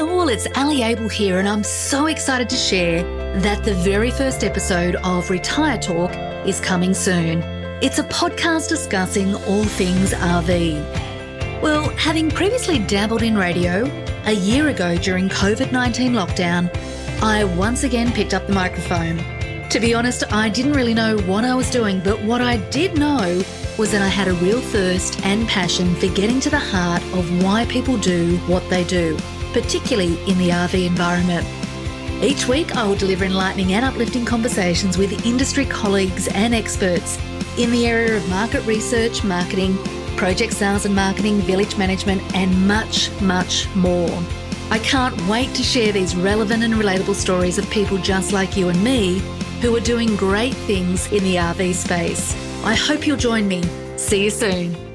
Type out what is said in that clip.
all, it's Ali Abel here, and I'm so excited to share that the very first episode of Retire Talk is coming soon. It's a podcast discussing all things RV. Well, having previously dabbled in radio, a year ago during COVID 19 lockdown, I once again picked up the microphone. To be honest, I didn't really know what I was doing, but what I did know was that I had a real thirst and passion for getting to the heart of why people do what they do particularly in the RV environment. Each week, I will deliver enlightening and uplifting conversations with industry colleagues and experts in the area of market research, marketing, project sales and marketing, village management, and much, much more. I can't wait to share these relevant and relatable stories of people just like you and me who are doing great things in the RV space. I hope you'll join me. See you soon.